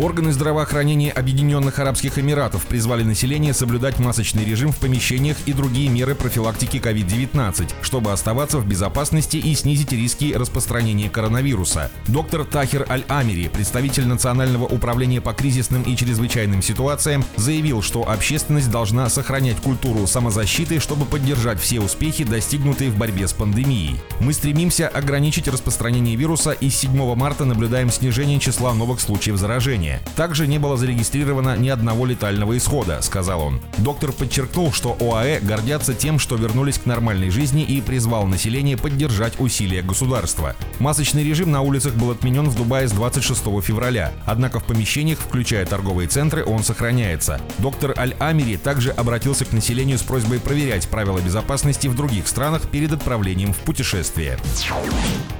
Органы здравоохранения Объединенных Арабских Эмиратов призвали население соблюдать масочный режим в помещениях и другие меры профилактики COVID-19, чтобы оставаться в безопасности и снизить риски распространения коронавируса. Доктор Тахир Аль-Амири, представитель Национального управления по кризисным и чрезвычайным ситуациям, заявил, что общественность должна сохранять культуру самозащиты, чтобы поддержать все успехи, достигнутые в борьбе с пандемией. Мы стремимся ограничить распространение вируса и с 7 марта наблюдаем снижение числа новых случаев заражения населения. Также не было зарегистрировано ни одного летального исхода, сказал он. Доктор подчеркнул, что ОАЭ гордятся тем, что вернулись к нормальной жизни и призвал население поддержать усилия государства. Масочный режим на улицах был отменен в Дубае с 26 февраля, однако в помещениях, включая торговые центры, он сохраняется. Доктор Аль-Амири также обратился к населению с просьбой проверять правила безопасности в других странах перед отправлением в путешествие.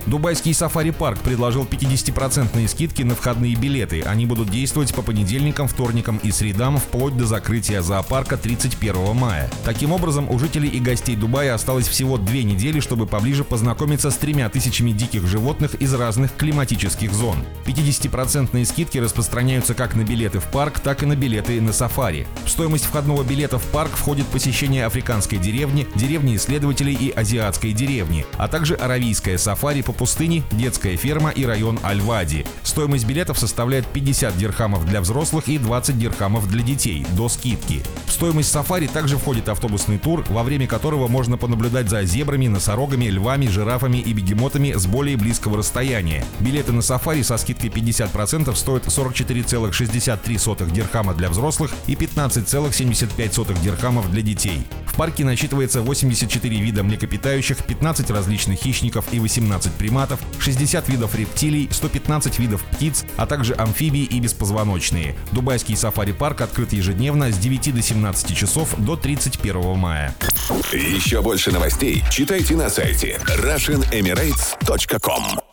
Дубайский сафари-парк предложил 50% скидки на входные билеты. Они будут будут действовать по понедельникам, вторникам и средам вплоть до закрытия зоопарка 31 мая. Таким образом, у жителей и гостей Дубая осталось всего две недели, чтобы поближе познакомиться с тремя тысячами диких животных из разных климатических зон. 50% скидки распространяются как на билеты в парк, так и на билеты на сафари. В стоимость входного билета в парк входит посещение африканской деревни, деревни исследователей и азиатской деревни, а также аравийское сафари по пустыне, детская ферма и район Аль-Вади. Стоимость билетов составляет 50 50 дирхамов для взрослых и 20 дирхамов для детей, до скидки. В стоимость сафари также входит автобусный тур, во время которого можно понаблюдать за зебрами, носорогами, львами, жирафами и бегемотами с более близкого расстояния. Билеты на сафари со скидкой 50% стоят 44,63 дирхама для взрослых и 15,75 дирхамов для детей парке насчитывается 84 вида млекопитающих, 15 различных хищников и 18 приматов, 60 видов рептилий, 115 видов птиц, а также амфибии и беспозвоночные. Дубайский сафари-парк открыт ежедневно с 9 до 17 часов до 31 мая. Еще больше новостей читайте на сайте RussianEmirates.com